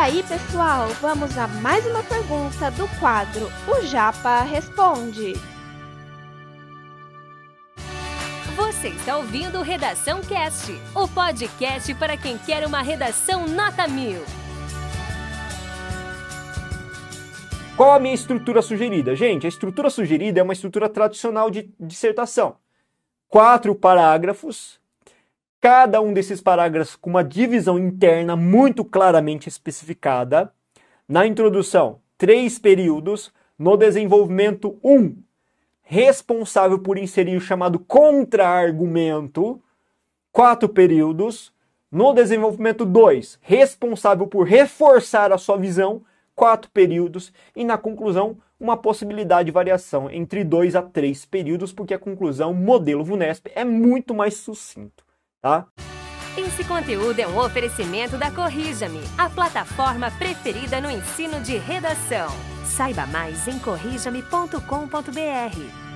aí, pessoal, vamos a mais uma pergunta do quadro O Japa Responde. Você está ouvindo Redação Cast, o podcast para quem quer uma redação nota mil. Qual a minha estrutura sugerida? Gente, a estrutura sugerida é uma estrutura tradicional de dissertação. Quatro parágrafos, cada um desses parágrafos com uma divisão interna muito claramente especificada. Na introdução, três períodos. No desenvolvimento, um, responsável por inserir o chamado contra-argumento, quatro períodos. No desenvolvimento 2, responsável por reforçar a sua visão, quatro períodos. E na conclusão, uma possibilidade de variação entre dois a três períodos, porque a conclusão, modelo VUNESP, é muito mais sucinto tá? Esse conteúdo é um oferecimento da Corrija-me, a plataforma preferida no ensino de redação. Saiba mais em corrijame.com.br.